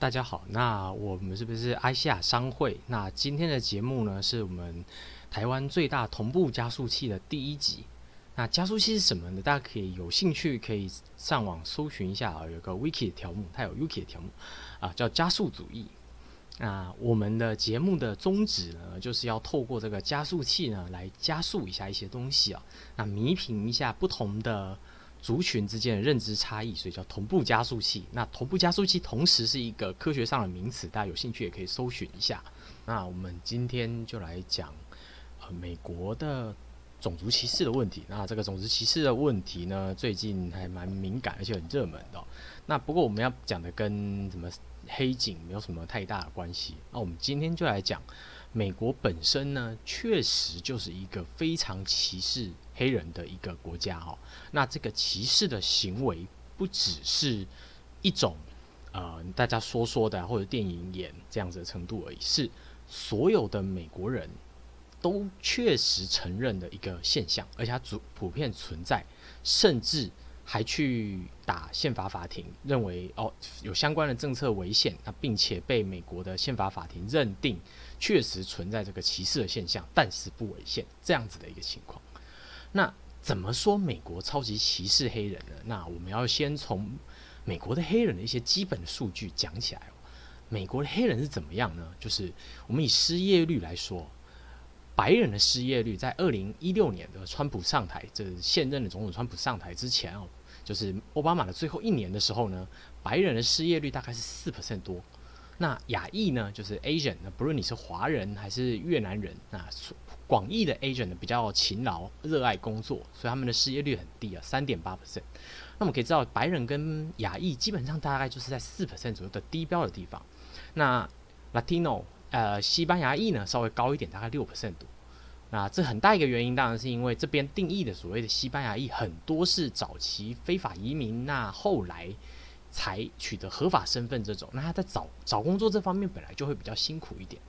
大家好，那我们是不是埃西亚商会？那今天的节目呢，是我们台湾最大同步加速器的第一集。那加速器是什么呢？大家可以有兴趣可以上网搜寻一下啊，有个 wiki 的条目，它有 wiki 的条目啊，叫加速主义。那我们的节目的宗旨呢，就是要透过这个加速器呢，来加速一下一些东西啊，那弥平一下不同的。族群之间的认知差异，所以叫同步加速器。那同步加速器同时是一个科学上的名词，大家有兴趣也可以搜寻一下。那我们今天就来讲呃美国的种族歧视的问题。那这个种族歧视的问题呢，最近还蛮敏感而且很热门的。那不过我们要讲的跟什么黑警没有什么太大的关系。那我们今天就来讲。美国本身呢，确实就是一个非常歧视黑人的一个国家哦。那这个歧视的行为不只是一种呃大家说说的或者电影演这样子的程度而已，是所有的美国人都确实承认的一个现象，而且它主普遍存在，甚至还去打宪法法庭，认为哦有相关的政策违宪，那并且被美国的宪法法庭认定。确实存在这个歧视的现象，但是不违宪这样子的一个情况。那怎么说美国超级歧视黑人呢？那我们要先从美国的黑人的一些基本数据讲起来。美国的黑人是怎么样呢？就是我们以失业率来说，白人的失业率在二零一六年的川普上台，这现任的总统川普上台之前哦，就是奥巴马的最后一年的时候呢，白人的失业率大概是四 percent 多。那亚裔呢，就是 Asian，那不论你是华人还是越南人，那广义的 Asian 呢比较勤劳、热爱工作，所以他们的失业率很低啊，三点八 percent。那我们可以知道，白人跟亚裔基本上大概就是在四 percent 左右的低标的地方。那 Latino，呃，西班牙裔呢稍微高一点，大概六 percent 多。那这很大一个原因，当然是因为这边定义的所谓的西班牙裔很多是早期非法移民，那后来。才取得合法身份这种，那他在找找工作这方面本来就会比较辛苦一点。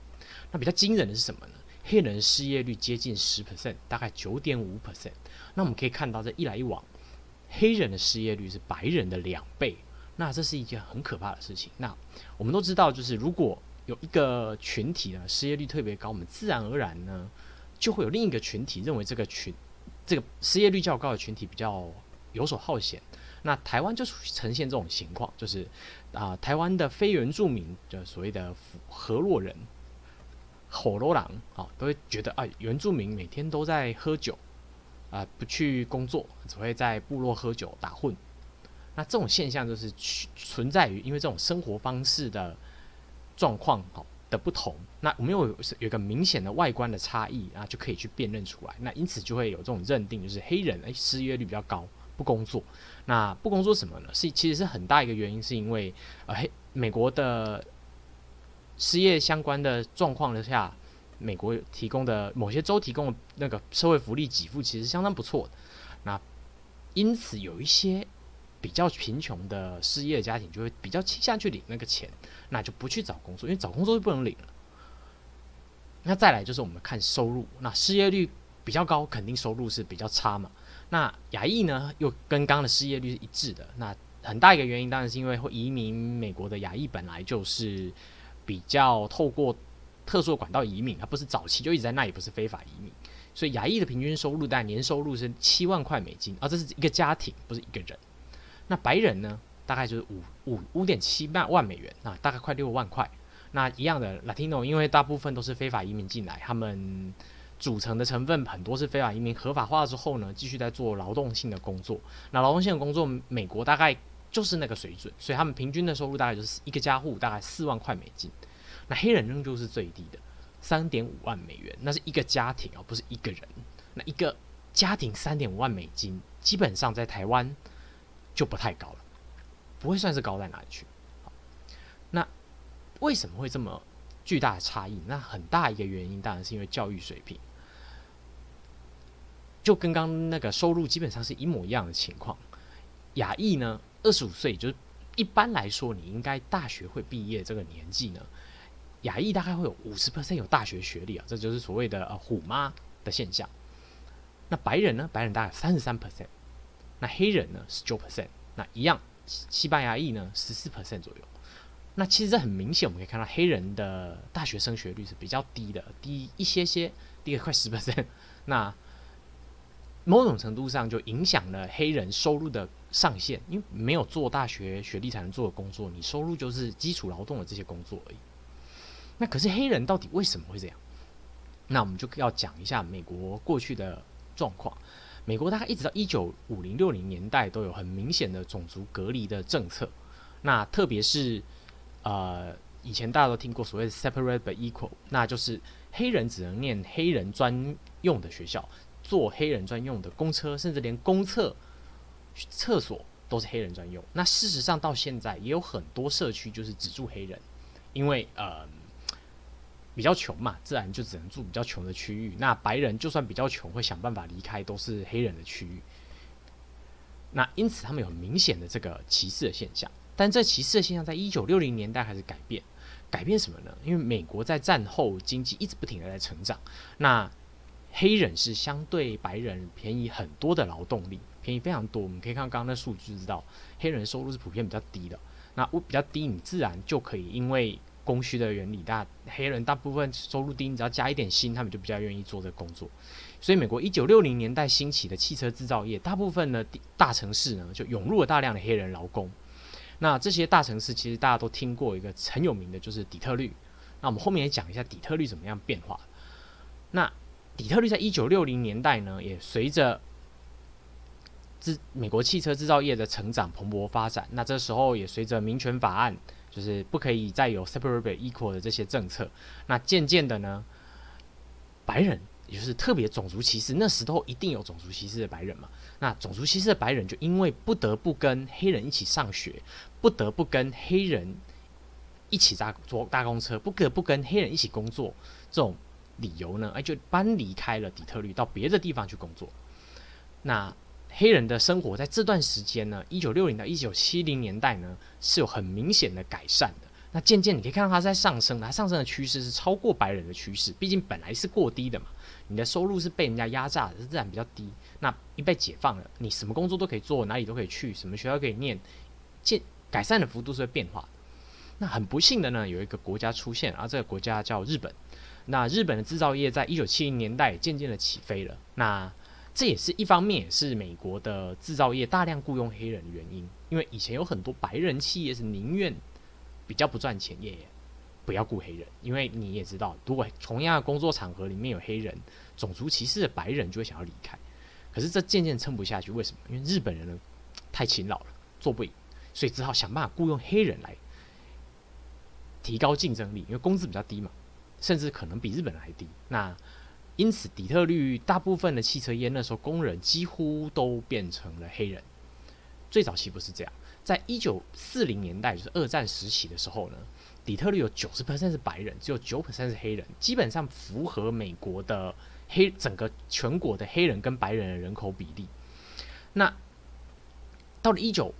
那比较惊人的是什么呢？黑人失业率接近十 percent，大概九点五 percent。那我们可以看到，这一来一往，黑人的失业率是白人的两倍。那这是一件很可怕的事情。那我们都知道，就是如果有一个群体呢失业率特别高，我们自然而然呢就会有另一个群体认为这个群这个失业率较高的群体比较游手好闲。那台湾就呈现这种情况，就是啊，台湾的非原住民，就所谓的河洛人、火罗狼，啊，都会觉得啊，原住民每天都在喝酒，啊，不去工作，只会在部落喝酒打混。那这种现象就是存在于因为这种生活方式的状况好的不同。那我们有有一个明显的外观的差异啊，就可以去辨认出来。那因此就会有这种认定，就是黑人诶失业率比较高。不工作，那不工作什么呢？是其实是很大一个原因，是因为呃，黑美国的失业相关的状况之下，美国提供的某些州提供的那个社会福利给付其实相当不错的。那因此有一些比较贫穷的失业家庭就会比较倾向去领那个钱，那就不去找工作，因为找工作就不能领了。那再来就是我们看收入，那失业率比较高，肯定收入是比较差嘛。那亚裔呢，又跟刚刚的失业率是一致的。那很大一个原因，当然是因为会移民美国的亚裔本来就是比较透过特殊的管道移民，而不是早期就一直在那，也不是非法移民。所以亚裔的平均收入，但年收入是七万块美金，而这是一个家庭，不是一个人。那白人呢，大概就是五五五点七万万美元，啊，大概快六万块。那一样的 Latino，因为大部分都是非法移民进来，他们。组成的成分很多是非法移民合法化之后呢，继续在做劳动性的工作。那劳动性的工作，美国大概就是那个水准，所以他们平均的收入大概就是一个家户大概四万块美金。那黑人仍旧是最低的，三点五万美元，那是一个家庭哦，不是一个人。那一个家庭三点五万美金，基本上在台湾就不太高了，不会算是高在哪里去。那为什么会这么巨大的差异？那很大一个原因当然是因为教育水平。就跟刚那个收入基本上是一模一样的情况。亚裔呢，二十五岁，就是一般来说你应该大学会毕业这个年纪呢，亚裔大概会有五十 percent 有大学学历啊，这就是所谓的呃虎妈的现象。那白人呢，白人大概三十三 percent，那黑人呢十九 percent，那一样西班牙裔呢十四 percent 左右。那其实这很明显，我们可以看到黑人的大学升学率是比较低的，低一些些，低了快十 percent。那某种程度上就影响了黑人收入的上限，因为没有做大学学历才能做的工作，你收入就是基础劳动的这些工作而已。那可是黑人到底为什么会这样？那我们就要讲一下美国过去的状况。美国大概一直到一九五零六零年代都有很明显的种族隔离的政策。那特别是呃，以前大家都听过所谓的 separate but equal，那就是黑人只能念黑人专用的学校。做黑人专用的公车，甚至连公厕厕所都是黑人专用。那事实上到现在也有很多社区就是只住黑人，因为呃比较穷嘛，自然就只能住比较穷的区域。那白人就算比较穷，会想办法离开，都是黑人的区域。那因此他们有明显的这个歧视的现象。但这歧视的现象在一九六零年代开始改变，改变什么呢？因为美国在战后经济一直不停的在成长，那黑人是相对白人便宜很多的劳动力，便宜非常多。我们可以看刚刚的数据就知道，黑人收入是普遍比较低的。那比较低，你自然就可以因为供需的原理，大黑人大部分收入低，你只要加一点薪，他们就比较愿意做这个工作。所以，美国一九六零年代兴起的汽车制造业，大部分呢大城市呢就涌入了大量的黑人劳工。那这些大城市其实大家都听过一个很有名的就是底特律。那我们后面也讲一下底特律怎么样变化。那底特律在一九六零年代呢，也随着制美国汽车制造业的成长蓬勃发展。那这时候也随着民权法案，就是不可以再有 separate equal 的这些政策。那渐渐的呢，白人也就是特别种族歧视，那时候一定有种族歧视的白人嘛。那种族歧视的白人就因为不得不跟黑人一起上学，不得不跟黑人一起搭坐大公车，不得不跟黑人一起工作，这种。理由呢？哎，就搬离开了底特律，到别的地方去工作。那黑人的生活在这段时间呢，一九六零到一九七零年代呢，是有很明显的改善的。那渐渐你可以看到它在上升，它上升的趋势是超过白人的趋势。毕竟本来是过低的嘛，你的收入是被人家压榨的，是自然比较低。那一被解放了，你什么工作都可以做，哪里都可以去，什么学校可以念，渐改善的幅度是会变化。那很不幸的呢，有一个国家出现，而这个国家叫日本。那日本的制造业在一九七零年代渐渐的起飞了，那这也是一方面，是美国的制造业大量雇佣黑人的原因。因为以前有很多白人企业是宁愿比较不赚钱，也不要雇黑人，因为你也知道，如果同样的工作场合里面有黑人，种族歧视的白人就会想要离开。可是这渐渐撑不下去，为什么？因为日本人呢太勤劳了，做不赢，所以只好想办法雇佣黑人来提高竞争力，因为工资比较低嘛。甚至可能比日本还低。那因此，底特律大部分的汽车业那时候工人几乎都变成了黑人。最早期不是这样，在一九四零年代，就是二战时期的时候呢，底特律有九十 percent 是白人，只有九 percent 是黑人，基本上符合美国的黑整个全国的黑人跟白人的人口比例。那到了一九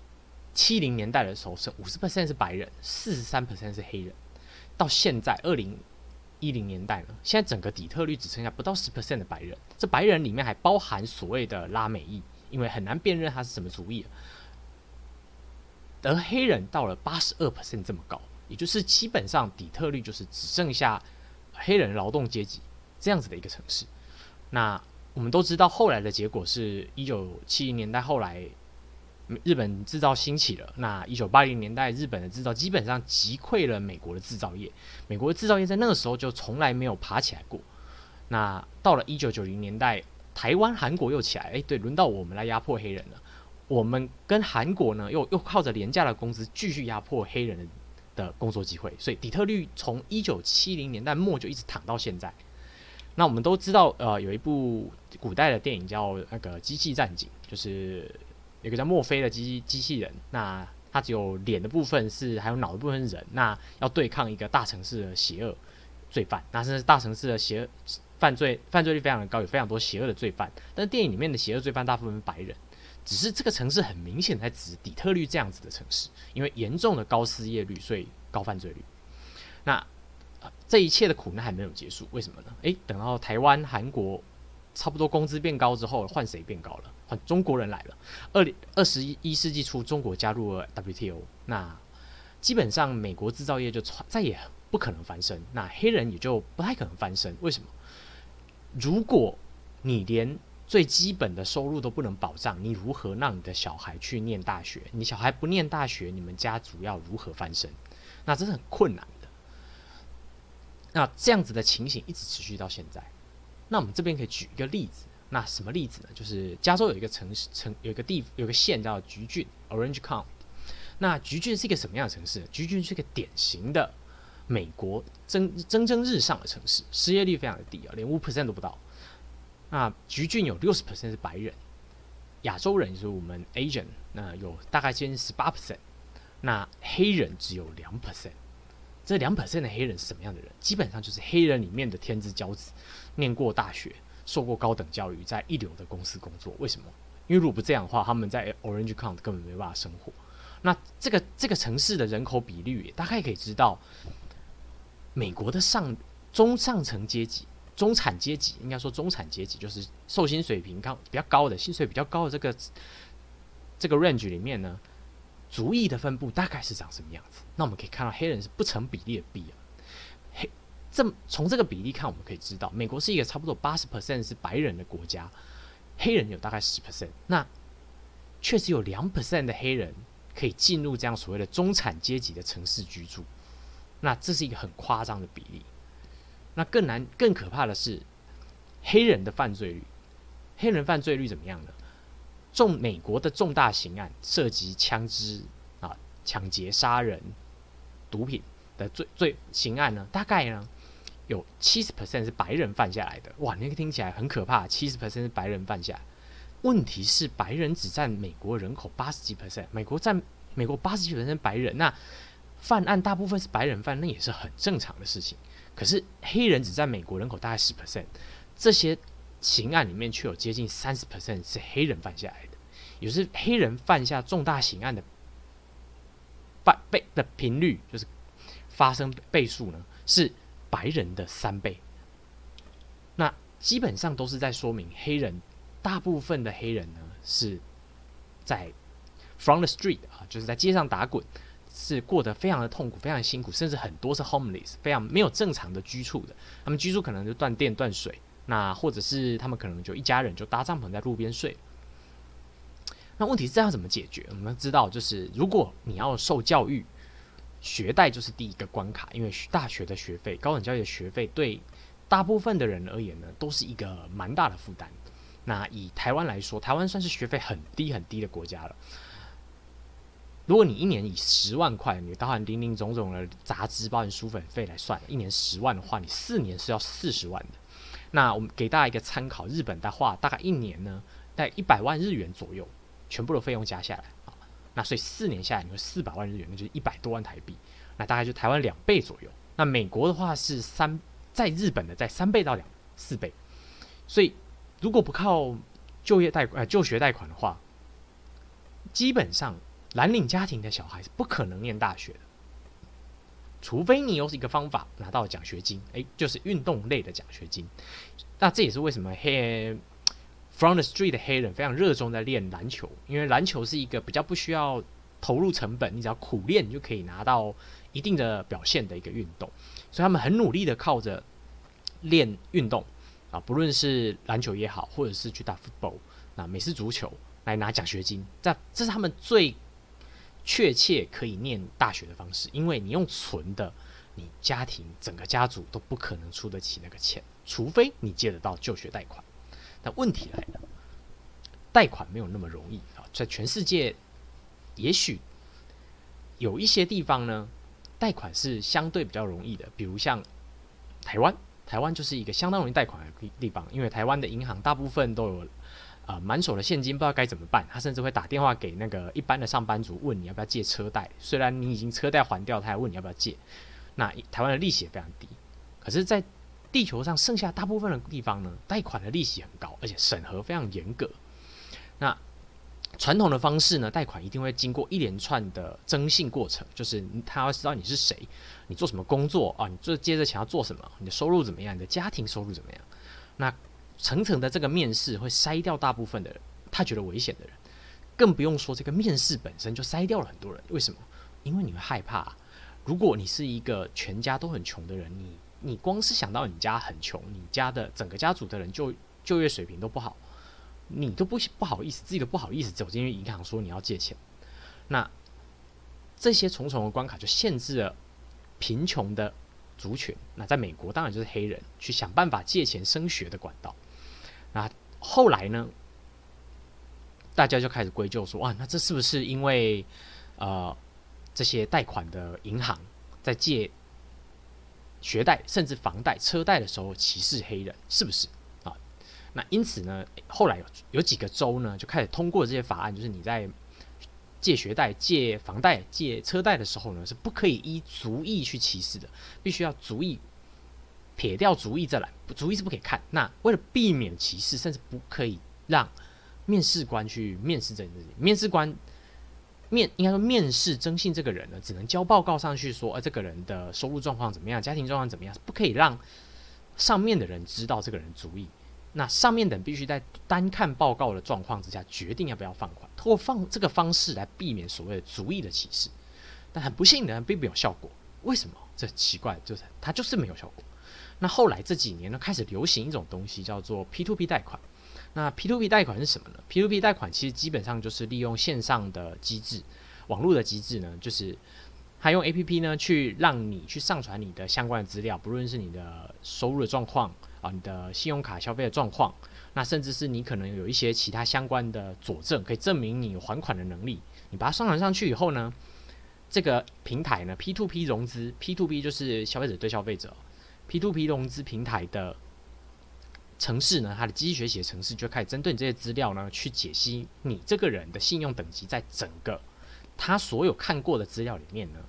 七零年代的时候，是五十 percent 是白人，四十三 percent 是黑人。到现在二零。一零年代呢，现在整个底特律只剩下不到十 percent 的白人，这白人里面还包含所谓的拉美裔，因为很难辨认他是什么族裔。而黑人到了八十二 percent 这么高，也就是基本上底特律就是只剩下黑人劳动阶级这样子的一个城市。那我们都知道，后来的结果是一九七零年代后来。日本制造兴起了，那一九八零年代，日本的制造基本上击溃了美国的制造业。美国的制造业在那个时候就从来没有爬起来过。那到了一九九零年代，台湾、韩国又起来，哎，对，轮到我们来压迫黑人了。我们跟韩国呢，又又靠着廉价的工资继续压迫黑人的工作机会。所以底特律从一九七零年代末就一直躺到现在。那我们都知道，呃，有一部古代的电影叫那个《机器战警》，就是。有个叫墨菲的机机器人，那它只有脸的部分是，还有脑的部分是人，那要对抗一个大城市的邪恶罪犯，那是大城市的邪恶犯罪犯罪率非常的高，有非常多邪恶的罪犯，但是电影里面的邪恶罪犯大部分是白人，只是这个城市很明显在指底特律这样子的城市，因为严重的高失业率，所以高犯罪率。那这一切的苦难还没有结束，为什么呢？诶，等到台湾、韩国差不多工资变高之后，换谁变高了？中国人来了。二零二十一世纪初，中国加入了 WTO。那基本上美国制造业就再也不可能翻身，那黑人也就不太可能翻身。为什么？如果你连最基本的收入都不能保障，你如何让你的小孩去念大学？你小孩不念大学，你们家主要如何翻身？那这是很困难的。那这样子的情形一直持续到现在。那我们这边可以举一个例子，那什么例子呢？就是加州有一个城市，城有一个地，有个县叫橘郡 （Orange County）。那橘郡是一个什么样的城市？橘郡是一个典型的美国蒸蒸蒸日上的城市，失业率非常的低啊，连五 percent 都不到。那橘郡有六十 percent 是白人，亚洲人就是我们 Asian，那有大概接近十八 percent，那黑人只有两 percent。这两 percent 的黑人是什么样的人？基本上就是黑人里面的天之骄子，念过大学，受过高等教育，在一流的公司工作。为什么？因为如果不这样的话，他们在 Orange County 根本没办法生活。那这个这个城市的人口比率，大概可以知道，美国的上中上层阶级。中产阶级应该说中产阶级就是受薪水平高比较高的薪水比较高的这个这个 range 里面呢，族裔的分布大概是长什么样子？那我们可以看到黑人是不成比例的比啊。黑这从这个比例看，我们可以知道美国是一个差不多八十 percent 是白人的国家，黑人有大概十 percent，那确实有两 percent 的黑人可以进入这样所谓的中产阶级的城市居住，那这是一个很夸张的比例。那更难、更可怕的是，黑人的犯罪率。黑人犯罪率怎么样呢？重美国的重大刑案，涉及枪支啊、抢劫、杀人、毒品的罪罪刑案呢，大概呢有七十 percent 是白人犯下来的。哇，那个听起来很可怕，七十 percent 是白人犯下。问题是，白人只占美国人口八十几 percent，美国占美国八十几 percent 白人，那犯案大部分是白人犯，那也是很正常的事情。可是黑人只占美国人口大概十 percent，这些刑案里面却有接近三十 percent 是黑人犯下来的，也是黑人犯下重大刑案的倍倍的频率，就是发生倍数呢，是白人的三倍。那基本上都是在说明黑人大部分的黑人呢是在 from the street 啊，就是在街上打滚。是过得非常的痛苦，非常辛苦，甚至很多是 homeless，非常没有正常的居处的。他们居住可能就断电断水，那或者是他们可能就一家人就搭帐篷在路边睡。那问题是这样怎么解决？我们知道，就是如果你要受教育，学贷就是第一个关卡，因为大学的学费、高等教育的学费对大部分的人而言呢，都是一个蛮大的负担。那以台湾来说，台湾算是学费很低很低的国家了。如果你一年以十万块，你包含零零总总的杂支、包含书本费来算，一年十万的话，你四年是要四十万的。那我们给大家一个参考，日本的话，大概一年呢，在一百万日元左右，全部的费用加下来。那所以四年下来，你会四百万日元，那就是一百多万台币。那大概就台湾两倍左右。那美国的话是三，在日本的在三倍到两四倍。所以如果不靠就业贷呃就学贷款的话，基本上。蓝领家庭的小孩是不可能念大学的，除非你有一个方法拿到奖学金，诶，就是运动类的奖学金。那这也是为什么黑 from the street 的黑人非常热衷在练篮球，因为篮球是一个比较不需要投入成本，你只要苦练你就可以拿到一定的表现的一个运动。所以他们很努力的靠着练运动啊，不论是篮球也好，或者是去打 football，那美式足球来拿奖学金，这这是他们最。确切可以念大学的方式，因为你用存的，你家庭整个家族都不可能出得起那个钱，除非你借得到就学贷款。但问题来了，贷款没有那么容易啊，在全世界，也许有一些地方呢，贷款是相对比较容易的，比如像台湾，台湾就是一个相当容易贷款的地地方，因为台湾的银行大部分都有。啊，满手的现金不知道该怎么办，他甚至会打电话给那个一般的上班族，问你要不要借车贷。虽然你已经车贷还掉，他还问你要不要借。那台湾的利息也非常低，可是，在地球上剩下大部分的地方呢，贷款的利息很高，而且审核非常严格。那传统的方式呢，贷款一定会经过一连串的征信过程，就是他要知道你是谁，你做什么工作啊，你这接着想要做什么，你的收入怎么样，你的家庭收入怎么样？那层层的这个面试会筛掉大部分的人，他觉得危险的人，更不用说这个面试本身就筛掉了很多人。为什么？因为你会害怕。如果你是一个全家都很穷的人，你你光是想到你家很穷，你家的整个家族的人就就业水平都不好，你都不不好意思，自己都不好意思走进去银行说你要借钱。那这些重重的关卡就限制了贫穷的族群。那在美国当然就是黑人去想办法借钱升学的管道。那后来呢？大家就开始归咎说：啊，那这是不是因为呃这些贷款的银行在借学贷、甚至房贷、车贷的时候歧视黑人？是不是啊？那因此呢，后来有有几个州呢就开始通过这些法案，就是你在借学贷、借房贷、借车贷的时候呢，是不可以依族裔去歧视的，必须要族裔撇掉族裔这栏，族裔是不可以看。那为了避免歧视，甚至不可以让。面试官去面试这件事情，面试官面应该说面试征信这个人呢，只能交报告上去说，呃，这个人的收入状况怎么样，家庭状况怎么样，不可以让上面的人知道这个人足意。那上面的人必须在单看报告的状况之下，决定要不要放款，通过放这个方式来避免所谓的足以的歧视。但很不幸的，并没有效果。为什么？这奇怪，就是它就是没有效果。那后来这几年呢，开始流行一种东西，叫做 P to P 贷款。那 P2P 贷款是什么呢？P2P 贷款其实基本上就是利用线上的机制、网络的机制呢，就是它用 APP 呢去让你去上传你的相关的资料，不论是你的收入的状况啊、你的信用卡消费的状况，那甚至是你可能有一些其他相关的佐证，可以证明你还款的能力。你把它上传上去以后呢，这个平台呢 P2P 融资，P2P 就是消费者对消费者，P2P 融资平台的。城市呢，它的机器学习的城市就开始针对你这些资料呢，去解析你这个人的信用等级，在整个他所有看过的资料里面呢，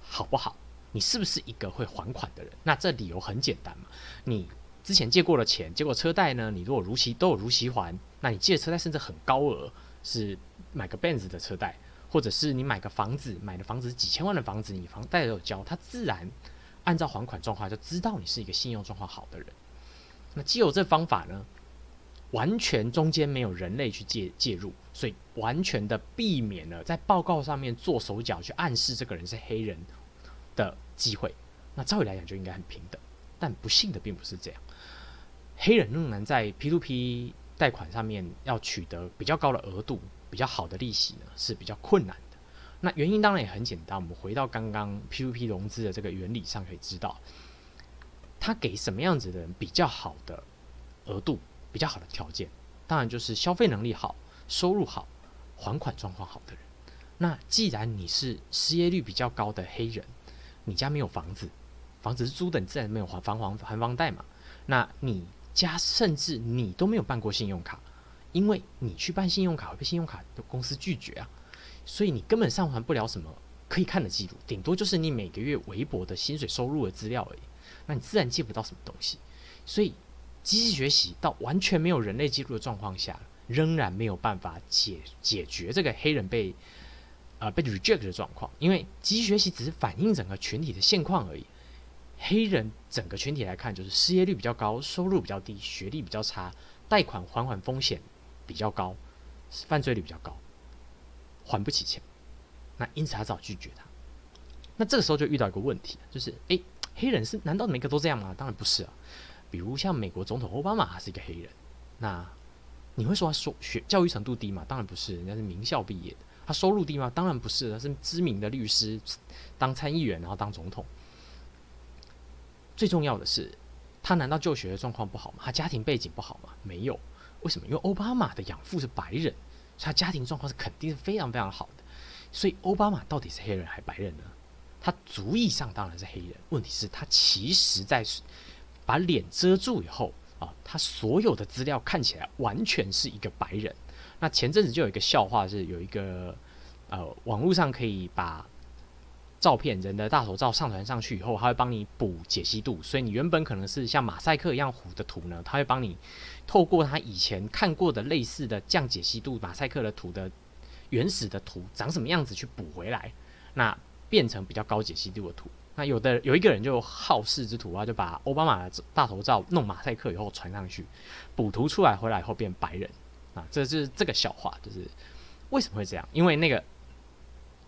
好不好？你是不是一个会还款的人？那这理由很简单嘛，你之前借过了钱，结果车贷呢，你如果如期都有如期还，那你借的车贷甚至很高额，是买个 Benz 的车贷，或者是你买个房子，买的房子几千万的房子，你房贷都有交，他自然按照还款状况就知道你是一个信用状况好的人。那既有这方法呢，完全中间没有人类去介介入，所以完全的避免了在报告上面做手脚去暗示这个人是黑人的机会。那照理来讲就应该很平等，但不幸的并不是这样。黑人仍然在 P2P 贷款上面要取得比较高的额度、比较好的利息呢，是比较困难的。那原因当然也很简单，我们回到刚刚 P2P 融资的这个原理上可以知道。他给什么样子的人比较好的额度、比较好的条件？当然就是消费能力好、收入好、还款状况好的人。那既然你是失业率比较高的黑人，你家没有房子，房子是租的，你自然没有还房还还房贷嘛。那你家甚至你都没有办过信用卡，因为你去办信用卡会被信用卡的公司拒绝啊，所以你根本上传不了什么可以看的记录，顶多就是你每个月微薄的薪水收入的资料而已。那你自然借不到什么东西，所以机器学习到完全没有人类记录的状况下，仍然没有办法解解决这个黑人被呃被 reject 的状况，因为机器学习只是反映整个群体的现况而已。黑人整个群体来看，就是失业率比较高，收入比较低，学历比较差，贷款还款风险比较高，犯罪率比较高，还不起钱，那因此他只好拒绝他。那这个时候就遇到一个问题，就是诶。黑人是难道每个都这样吗？当然不是啊。比如像美国总统奥巴马，他是一个黑人。那你会说他说学教育程度低吗？当然不是，人家是名校毕业的。他收入低吗？当然不是，他是知名的律师，当参议员然后当总统。最重要的是，他难道就学的状况不好吗？他家庭背景不好吗？没有。为什么？因为奥巴马的养父是白人，所以他家庭状况是肯定是非常非常好的。所以奥巴马到底是黑人还是白人呢？他族裔上当然是黑人，问题是，他其实在把脸遮住以后啊，他所有的资料看起来完全是一个白人。那前阵子就有一个笑话，是有一个呃，网络上可以把照片人的大头照上传上去以后，他会帮你补解析度，所以你原本可能是像马赛克一样糊的图呢，他会帮你透过他以前看过的类似的降解析度马赛克的图的原始的图长什么样子去补回来。那变成比较高解析度的图，那有的有一个人就好事之徒啊，就把奥巴马的大头照弄马赛克以后传上去，补图出来回来以后变白人啊，这是这个笑话，就是为什么会这样？因为那个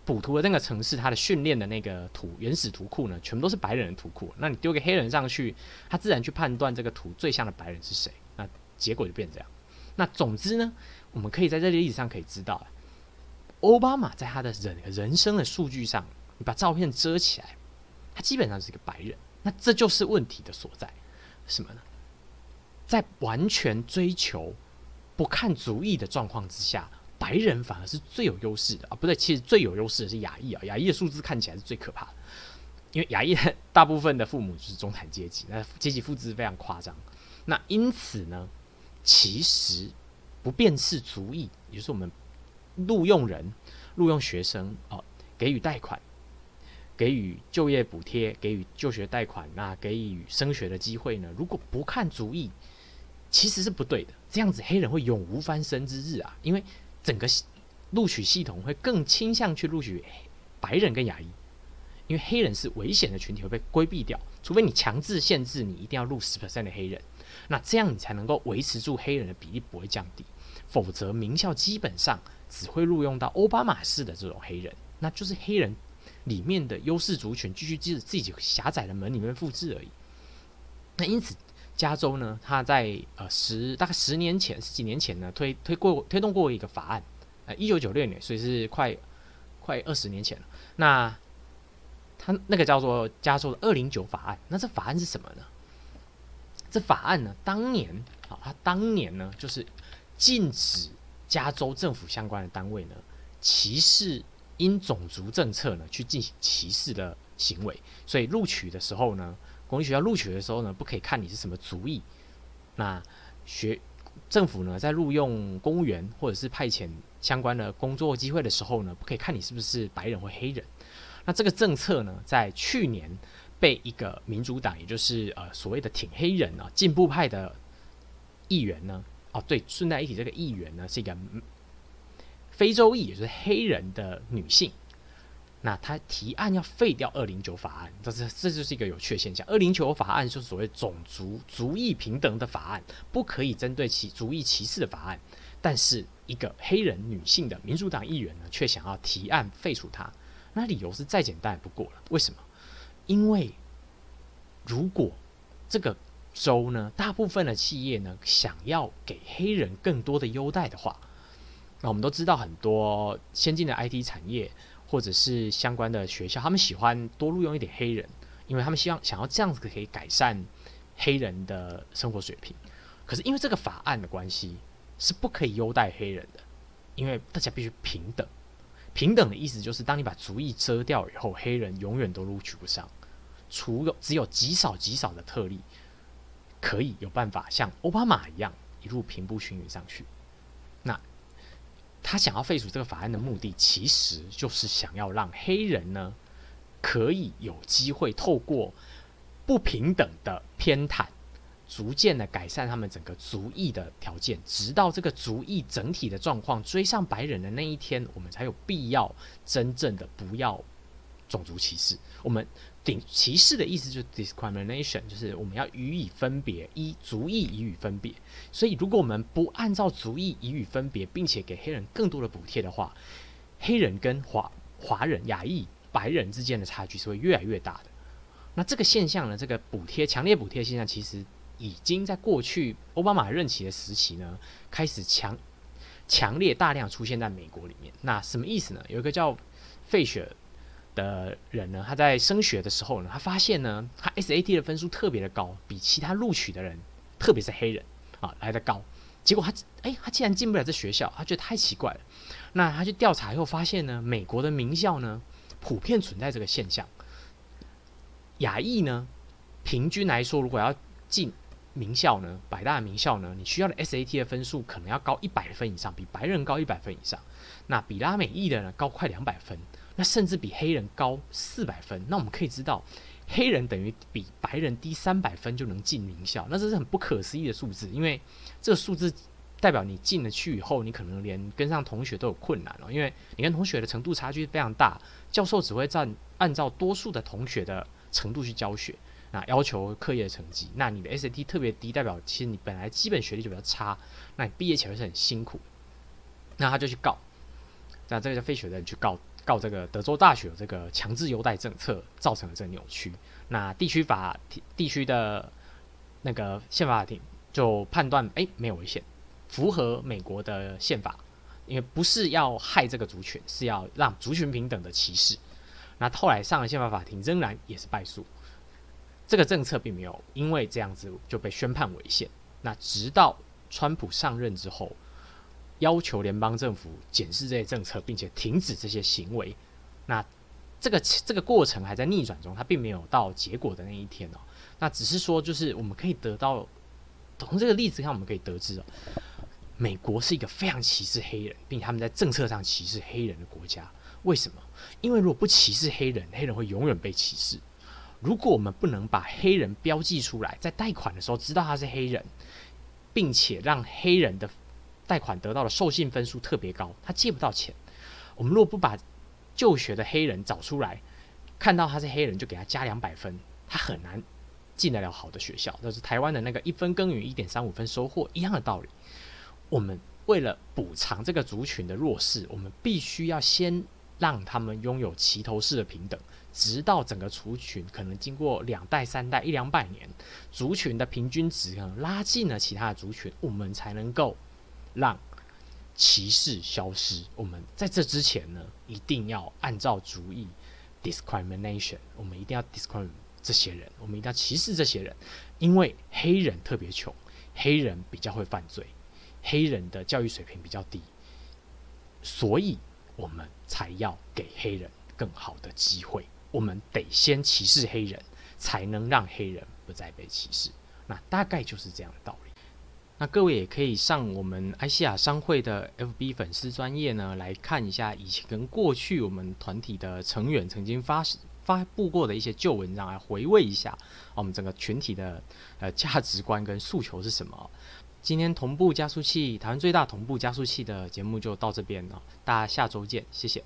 补图的那个城市，它的训练的那个图原始图库呢，全部都是白人的图库。那你丢个黑人上去，他自然去判断这个图最像的白人是谁。那结果就变这样。那总之呢，我们可以在这个例子上可以知道，奥巴马在他的人人生的数据上，你把照片遮起来，他基本上是一个白人。那这就是问题的所在，什么呢？在完全追求不看族裔的状况之下。白人反而是最有优势的啊，不对，其实最有优势的是亚裔啊，亚裔的数字看起来是最可怕的，因为亚裔大部分的父母就是中产阶级，那阶级复制非常夸张。那因此呢，其实不辨识族裔，也就是我们录用人、录用学生啊，给予贷款、给予就业补贴、给予就学贷款，那给予升学的机会呢？如果不看族裔，其实是不对的。这样子黑人会永无翻身之日啊，因为。整个录取系统会更倾向去录取白人跟亚裔，因为黑人是危险的群体会被规避掉，除非你强制限制你一定要录十 percent 的黑人，那这样你才能够维持住黑人的比例不会降低，否则名校基本上只会录用到奥巴马式的这种黑人，那就是黑人里面的优势族群继续自自己狭窄的门里面复制而已。那因此。加州呢，它在呃十大概十年前、十几年前呢，推推过推动过一个法案，呃，一九九六年，所以是快快二十年前了。那他那个叫做加州的二零九法案，那这法案是什么呢？这法案呢，当年啊，他当年呢，就是禁止加州政府相关的单位呢，歧视因种族政策呢去进行歧视的行为，所以录取的时候呢。公立学校录取的时候呢，不可以看你是什么族裔。那学政府呢，在录用公务员或者是派遣相关的工作机会的时候呢，不可以看你是不是白人或黑人。那这个政策呢，在去年被一个民主党，也就是呃所谓的挺黑人啊进步派的议员呢，哦对，顺带一起，这个议员呢是一个非洲裔，也就是黑人的女性。那她提案要废掉二零九法案，这是这就是一个有趣的现象。二零九法案就是所谓种族族裔平等的法案，不可以针对其族裔歧视的法案。但是一个黑人女性的民主党议员呢，却想要提案废除它。那理由是再简单不过了。为什么？因为如果这个州呢，大部分的企业呢，想要给黑人更多的优待的话，那我们都知道很多先进的 IT 产业。或者是相关的学校，他们喜欢多录用一点黑人，因为他们希望想要这样子可以改善黑人的生活水平。可是因为这个法案的关系，是不可以优待黑人的，因为大家必须平等。平等的意思就是，当你把族裔遮掉以后，黑人永远都录取不上，除了只有极少极少的特例，可以有办法像奥巴马一样一路平步青云上去。他想要废除这个法案的目的，其实就是想要让黑人呢，可以有机会透过不平等的偏袒，逐渐的改善他们整个族裔的条件，直到这个族裔整体的状况追上白人的那一天，我们才有必要真正的不要种族歧视。我们。顶歧视的意思就是 discrimination，就是我们要予以分别，依族裔予以分别。所以，如果我们不按照族裔予以分别，并且给黑人更多的补贴的话，黑人跟华华人、亚裔、白人之间的差距是会越来越大的。那这个现象呢？这个补贴强烈补贴现象，其实已经在过去奥巴马任期的时期呢，开始强强烈大量出现在美国里面。那什么意思呢？有一个叫费雪。的人呢，他在升学的时候呢，他发现呢，他 SAT 的分数特别的高，比其他录取的人，特别是黑人啊来的高。结果他，哎，他竟然进不了这学校，他觉得太奇怪了。那他去调查以后发现呢，美国的名校呢，普遍存在这个现象。亚裔呢，平均来说，如果要进名校呢，百大名校呢，你需要的 SAT 的分数可能要高一百分以上，比白人高一百分以上。那比拉美裔的呢，高快两百分。那甚至比黑人高四百分，那我们可以知道，黑人等于比白人低三百分就能进名校，那这是很不可思议的数字，因为这个数字代表你进了去以后，你可能连跟上同学都有困难了，因为你跟同学的程度差距非常大，教授只会占按照多数的同学的程度去教学，那要求课业成绩，那你的 SAT 特别低，代表其实你本来基本学历就比较差，那你毕业起来是很辛苦，那他就去告。那这个叫费雪的人去告告这个德州大学这个强制优待政策造成了这个扭曲。那地区法地区的那个宪法法庭就判断，哎，没有危险，符合美国的宪法，因为不是要害这个族群，是要让族群平等的歧视。那后来上了宪法法庭，仍然也是败诉。这个政策并没有因为这样子就被宣判违宪。那直到川普上任之后，要求联邦政府检视这些政策，并且停止这些行为。那这个这个过程还在逆转中，它并没有到结果的那一天哦。那只是说，就是我们可以得到从这个例子看，我们可以得知哦，美国是一个非常歧视黑人，并且他们在政策上歧视黑人的国家。为什么？因为如果不歧视黑人，黑人会永远被歧视。如果我们不能把黑人标记出来，在贷款的时候知道他是黑人，并且让黑人的贷款得到的授信分数特别高，他借不到钱。我们如果不把就学的黑人找出来，看到他是黑人就给他加两百分，他很难进得了好的学校。就是台湾的那个一分耕耘一点三五分收获一样的道理。我们为了补偿这个族群的弱势，我们必须要先让他们拥有齐头式的平等。直到整个族群可能经过两代三代一两百年，族群的平均值可能拉近了其他的族群，我们才能够让歧视消失。我们在这之前呢，一定要按照主义 discrimination，我们一定要 discriminate 这些人，我们一定要歧视这些人，因为黑人特别穷，黑人比较会犯罪，黑人的教育水平比较低，所以我们才要给黑人更好的机会。我们得先歧视黑人，才能让黑人不再被歧视。那大概就是这样的道理。那各位也可以上我们埃西亚商会的 FB 粉丝专业呢，来看一下以前跟过去我们团体的成员曾经发发布过的一些旧文章，来回味一下我们整个群体的呃价值观跟诉求是什么。今天同步加速器，台湾最大同步加速器的节目就到这边了，大家下周见，谢谢。